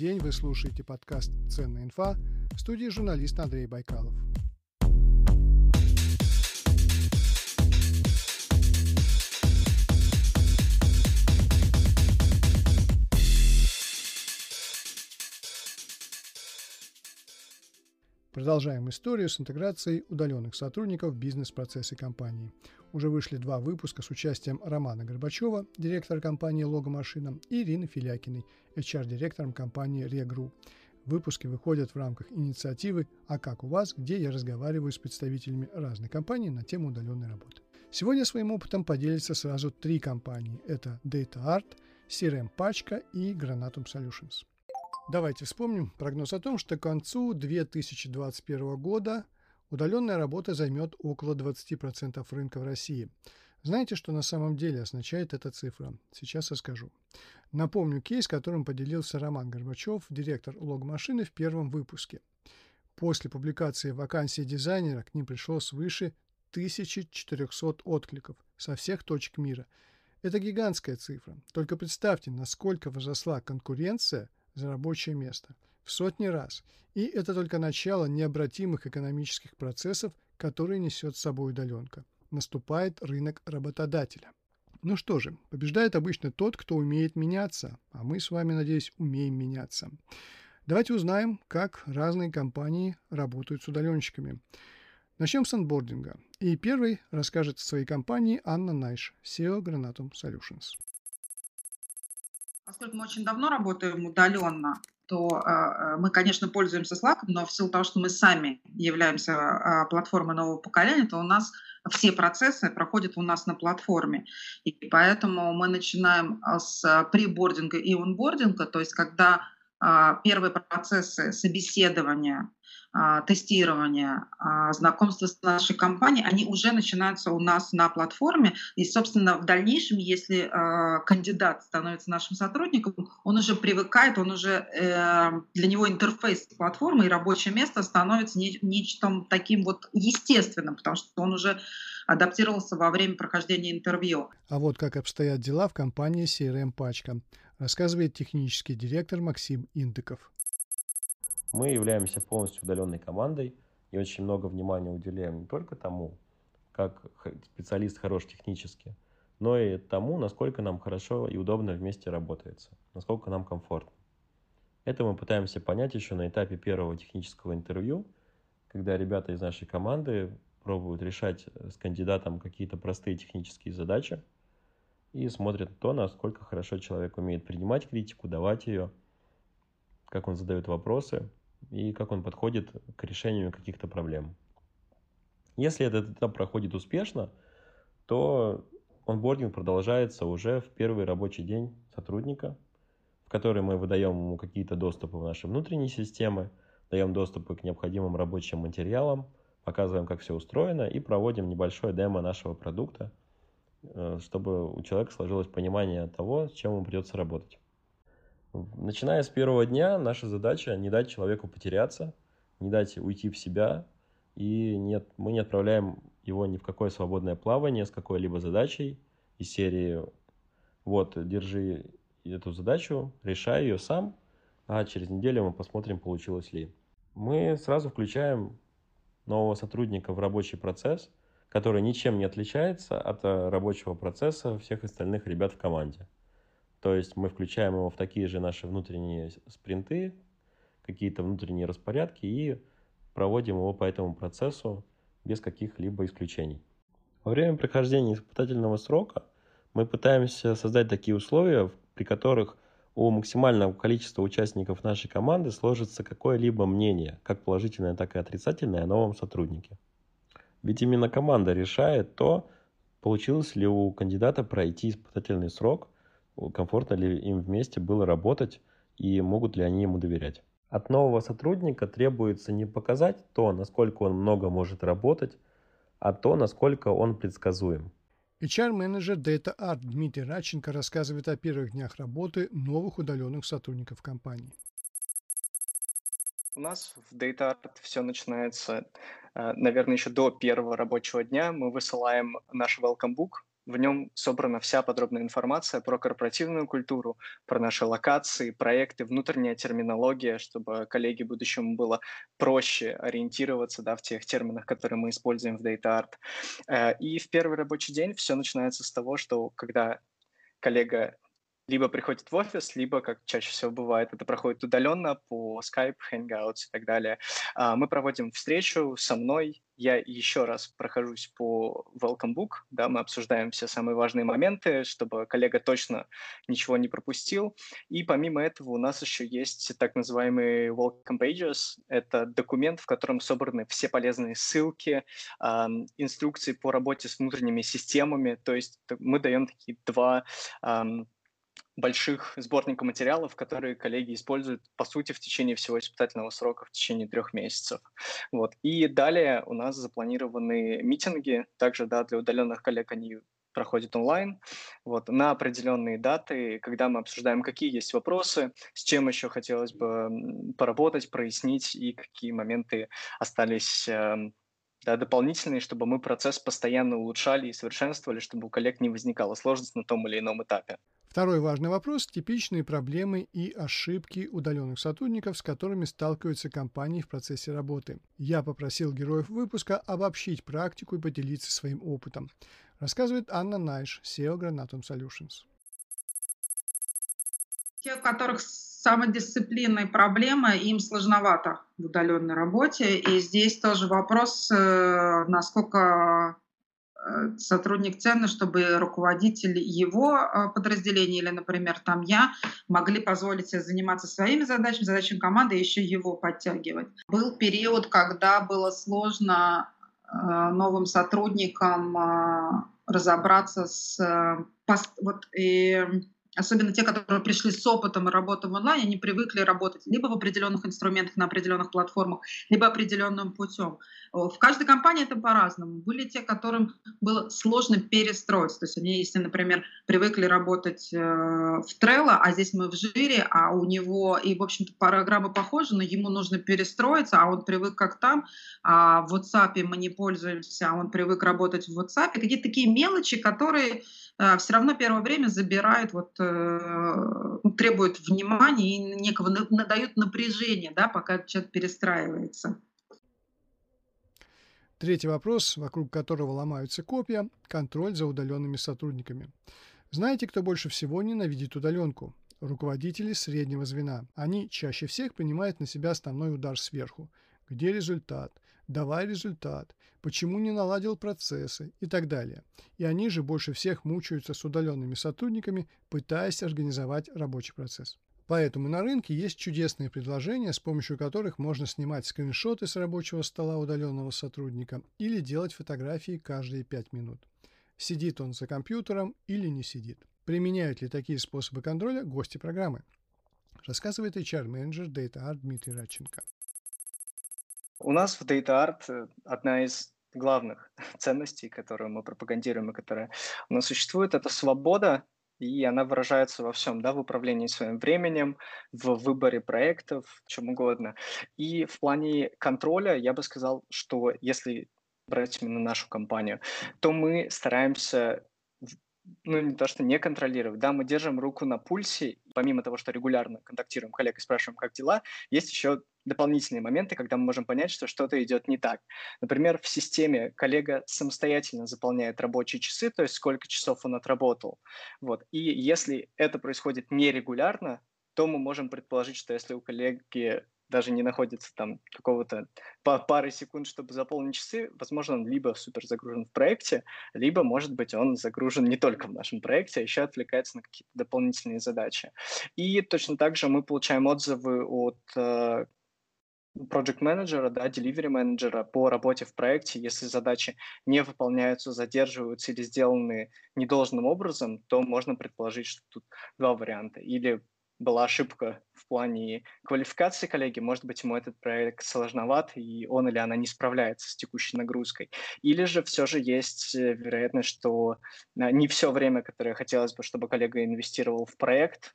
День, вы слушаете подкаст «Ценная инфа» в студии журналист Андрей Байкалов. Продолжаем историю с интеграцией удаленных сотрудников в бизнес-процессы компании. Уже вышли два выпуска с участием Романа Горбачева, директора компании «Логомашина», и Ирины Филякиной, HR-директором компании «Регру». Выпуски выходят в рамках инициативы «А как у вас?», где я разговариваю с представителями разных компаний на тему удаленной работы. Сегодня своим опытом поделятся сразу три компании. Это DataArt, CRM Пачка и Granatum Solutions. Давайте вспомним прогноз о том, что к концу 2021 года удаленная работа займет около 20% рынка в России. Знаете, что на самом деле означает эта цифра? Сейчас расскажу. Напомню кейс, которым поделился Роман Горбачев, директор лог-машины в первом выпуске. После публикации вакансии дизайнера к ним пришло свыше 1400 откликов со всех точек мира. Это гигантская цифра. Только представьте, насколько возросла конкуренция – за рабочее место в сотни раз. И это только начало необратимых экономических процессов, которые несет с собой удаленка. Наступает рынок работодателя. Ну что же, побеждает обычно тот, кто умеет меняться, а мы с вами, надеюсь, умеем меняться. Давайте узнаем, как разные компании работают с удаленщиками. Начнем с анбординга. И первый расскажет о своей компании Анна Найш, SEO Granatum Solutions. Поскольку мы очень давно работаем удаленно, то э, мы, конечно, пользуемся Slack, но в силу того, что мы сами являемся э, платформой нового поколения, то у нас все процессы проходят у нас на платформе. И поэтому мы начинаем с прибординга и онбординга, то есть когда э, первые процессы собеседования тестирования, а, знакомства с нашей компанией, они уже начинаются у нас на платформе. И, собственно, в дальнейшем, если а, кандидат становится нашим сотрудником, он уже привыкает, он уже э, для него интерфейс платформы и рабочее место становится нечто таким вот естественным, потому что он уже адаптировался во время прохождения интервью. А вот как обстоят дела в компании CRM Пачка, рассказывает технический директор Максим Индыков. Мы являемся полностью удаленной командой и очень много внимания уделяем не только тому, как специалист хорош технически, но и тому, насколько нам хорошо и удобно вместе работается, насколько нам комфортно. Это мы пытаемся понять еще на этапе первого технического интервью, когда ребята из нашей команды пробуют решать с кандидатом какие-то простые технические задачи и смотрят то, насколько хорошо человек умеет принимать критику, давать ее, как он задает вопросы и как он подходит к решению каких-то проблем. Если этот этап проходит успешно, то онбординг продолжается уже в первый рабочий день сотрудника, в который мы выдаем ему какие-то доступы в наши внутренние системы, даем доступы к необходимым рабочим материалам, показываем, как все устроено и проводим небольшое демо нашего продукта, э, чтобы у человека сложилось понимание того, с чем ему придется работать. Начиная с первого дня, наша задача не дать человеку потеряться, не дать уйти в себя, и нет, мы не отправляем его ни в какое свободное плавание с какой-либо задачей из серии «Вот, держи эту задачу, решай ее сам, а через неделю мы посмотрим, получилось ли». Мы сразу включаем нового сотрудника в рабочий процесс, который ничем не отличается от рабочего процесса всех остальных ребят в команде. То есть мы включаем его в такие же наши внутренние спринты, какие-то внутренние распорядки и проводим его по этому процессу без каких-либо исключений. Во время прохождения испытательного срока мы пытаемся создать такие условия, при которых у максимального количества участников нашей команды сложится какое-либо мнение, как положительное, так и отрицательное, о новом сотруднике. Ведь именно команда решает то, получилось ли у кандидата пройти испытательный срок – комфортно ли им вместе было работать и могут ли они ему доверять. От нового сотрудника требуется не показать то, насколько он много может работать, а то, насколько он предсказуем. HR-менеджер Data Art Дмитрий Радченко рассказывает о первых днях работы новых удаленных сотрудников компании. У нас в Data Art все начинается, э, наверное, еще до первого рабочего дня. Мы высылаем наш welcome book В нем собрана вся подробная информация про корпоративную культуру, про наши локации, проекты, внутренняя терминология, чтобы коллеге будущему было проще ориентироваться да, в тех терминах, которые мы используем в Data Art. Э, и в первый рабочий день все начинается с того, что когда коллега либо приходит в офис, либо, как чаще всего бывает, это проходит удаленно по Skype, Hangouts и так далее. А, мы проводим встречу со мной, я еще раз прохожусь по Welcome Book, да, мы обсуждаем все самые важные моменты, чтобы коллега точно ничего не пропустил. И помимо этого у нас еще есть так называемые Welcome Pages. Это документ, в котором собраны все полезные ссылки, э, инструкции по работе с внутренними системами. То есть мы даем такие два больших сборника материалов, которые коллеги используют, по сути, в течение всего испытательного срока, в течение трех месяцев. Вот. И далее у нас запланированы митинги, также да, для удаленных коллег они проходят онлайн, вот, на определенные даты, когда мы обсуждаем, какие есть вопросы, с чем еще хотелось бы поработать, прояснить и какие моменты остались э, да, дополнительные, чтобы мы процесс постоянно улучшали и совершенствовали, чтобы у коллег не возникало сложности на том или ином этапе. Второй важный вопрос – типичные проблемы и ошибки удаленных сотрудников, с которыми сталкиваются компании в процессе работы. Я попросил героев выпуска обобщить практику и поделиться своим опытом. Рассказывает Анна Найш, SEO Granatum Solutions. Те, у которых самодисциплинной проблемы, им сложновато в удаленной работе. И здесь тоже вопрос, э, насколько сотрудник ценный, чтобы руководитель его э, подразделения или, например, там я могли позволить себе заниматься своими задачами, задачами команды еще его подтягивать. Был период, когда было сложно э, новым сотрудникам разобраться с вот и особенно те, которые пришли с опытом работы в онлайне, они привыкли работать либо в определенных инструментах, на определенных платформах, либо определенным путем. В каждой компании это по-разному. Были те, которым было сложно перестроиться. То есть они, если, например, привыкли работать э, в Trello, а здесь мы в жире, а у него и, в общем-то, программы похожи, но ему нужно перестроиться, а он привык как там, а в WhatsApp мы не пользуемся, а он привык работать в WhatsApp. Какие-то такие мелочи, которые все равно первое время забирают, вот, э, ну, требуют внимания и некого дают напряжение, да, пока человек перестраивается. Третий вопрос, вокруг которого ломаются копья – контроль за удаленными сотрудниками. Знаете, кто больше всего ненавидит удаленку? Руководители среднего звена. Они чаще всех принимают на себя основной удар сверху. Где результат? Давай результат. Почему не наладил процессы? И так далее. И они же больше всех мучаются с удаленными сотрудниками, пытаясь организовать рабочий процесс. Поэтому на рынке есть чудесные предложения, с помощью которых можно снимать скриншоты с рабочего стола удаленного сотрудника или делать фотографии каждые 5 минут. Сидит он за компьютером или не сидит. Применяют ли такие способы контроля гости программы? Рассказывает HR-менеджер DataArt Дмитрий Радченко. У нас в DataArt э, одна из главных ценностей, которую мы пропагандируем и которая у нас существует, это свобода и она выражается во всем, да, в управлении своим временем, в выборе проектов, чем угодно. И в плане контроля я бы сказал, что если брать именно нашу компанию, то мы стараемся ну, не то, что не контролировать, да, мы держим руку на пульсе, помимо того, что регулярно контактируем коллег и спрашиваем, как дела, есть еще дополнительные моменты, когда мы можем понять, что что-то идет не так. Например, в системе коллега самостоятельно заполняет рабочие часы, то есть сколько часов он отработал. Вот. И если это происходит нерегулярно, то мы можем предположить, что если у коллеги даже не находится там какого-то пары секунд, чтобы заполнить часы, возможно, он либо супер загружен в проекте, либо, может быть, он загружен не только в нашем проекте, а еще отвлекается на какие-то дополнительные задачи. И точно так же мы получаем отзывы от э, project менеджера, да, delivery менеджера по работе в проекте, если задачи не выполняются, задерживаются или сделаны недолжным образом, то можно предположить, что тут два варианта. Или была ошибка в плане квалификации коллеги, может быть, ему этот проект сложноват, и он или она не справляется с текущей нагрузкой. Или же все же есть э, вероятность, что э, не все время, которое хотелось бы, чтобы коллега инвестировал в проект,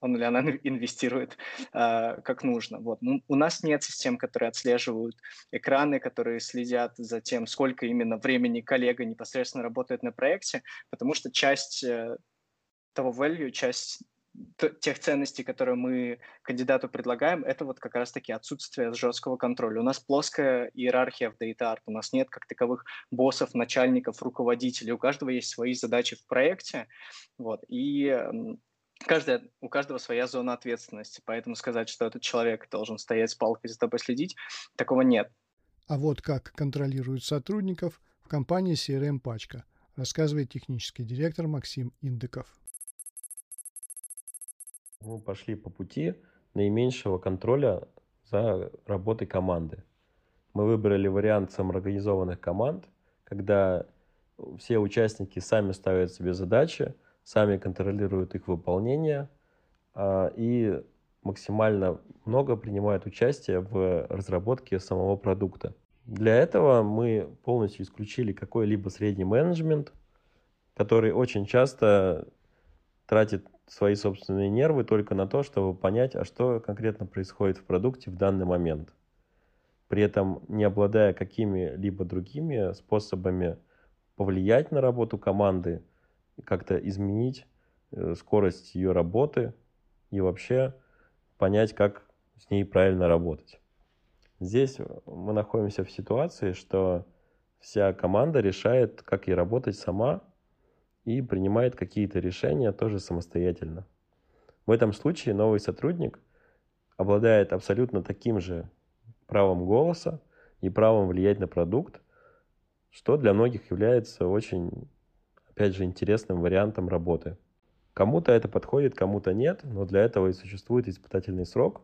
он или она инвестирует э, как нужно. Вот. У нас нет систем, которые отслеживают экраны, которые следят за тем, сколько именно времени коллега непосредственно работает на проекте, потому что часть э, того value, часть тех ценностей, которые мы кандидату предлагаем, это вот как раз-таки отсутствие жесткого контроля. У нас плоская иерархия в Data Art, у нас нет как таковых боссов, начальников, руководителей, у каждого есть свои задачи в проекте, вот, и каждая, у каждого своя зона ответственности, поэтому сказать, что этот человек должен стоять с палкой за тобой следить, такого нет. А вот как контролируют сотрудников в компании CRM «Пачка», рассказывает технический директор Максим Индыков. Мы пошли по пути наименьшего контроля за работой команды. Мы выбрали вариант самоорганизованных команд, когда все участники сами ставят себе задачи, сами контролируют их выполнение а, и максимально много принимают участие в разработке самого продукта. Для этого мы полностью исключили какой-либо средний менеджмент, который очень часто тратит свои собственные нервы только на то, чтобы понять, а что конкретно происходит в продукте в данный момент. При этом не обладая какими-либо другими способами повлиять на работу команды, как-то изменить э, скорость ее работы и вообще понять, как с ней правильно работать. Здесь мы находимся в ситуации, что вся команда решает, как ей работать сама, и принимает какие-то решения тоже самостоятельно. В этом случае новый сотрудник обладает абсолютно таким же правом голоса и правом влиять на продукт, что для многих является очень, опять же, интересным вариантом работы. Кому-то это подходит, кому-то нет, но для этого и существует испытательный срок,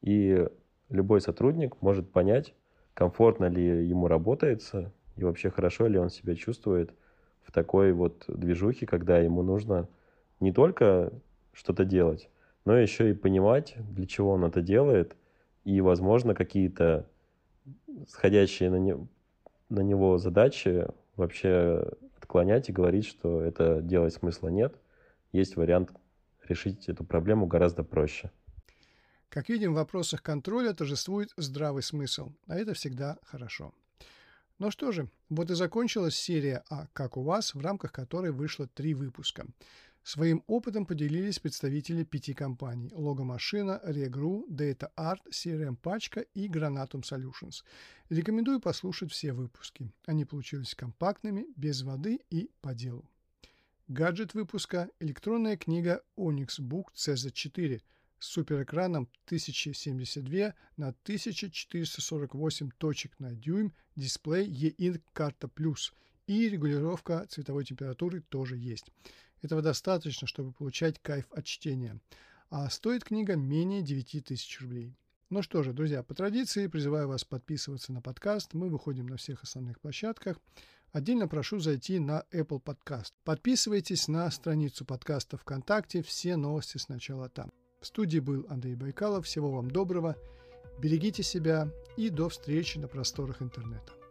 и любой сотрудник может понять, комфортно ли ему работается и вообще хорошо ли он себя чувствует в такой вот движухе, когда ему нужно не только что-то делать, но еще и понимать, для чего он это делает, и, возможно, какие-то сходящие на, не, на него задачи вообще отклонять и говорить, что это делать смысла нет. Есть вариант решить эту проблему гораздо проще. Как видим, в вопросах контроля торжествует здравый смысл, а это всегда хорошо. Ну что же, вот и закончилась серия «А как у вас», в рамках которой вышло три выпуска. Своим опытом поделились представители пяти компаний – Логомашина, Регру, Data Art, CRM Пачка и Granatum Solutions. Рекомендую послушать все выпуски. Они получились компактными, без воды и по делу. Гаджет выпуска – электронная книга Onyx Book CZ4 с суперэкраном 1072 на 1448 точек на дюйм, дисплей E-Ink карта плюс и регулировка цветовой температуры тоже есть. Этого достаточно, чтобы получать кайф от чтения. А стоит книга менее 9000 рублей. Ну что же, друзья, по традиции призываю вас подписываться на подкаст. Мы выходим на всех основных площадках. Отдельно прошу зайти на Apple Podcast. Подписывайтесь на страницу подкаста ВКонтакте. Все новости сначала там. В студии был Андрей Байкалов. Всего вам доброго. Берегите себя и до встречи на просторах интернета.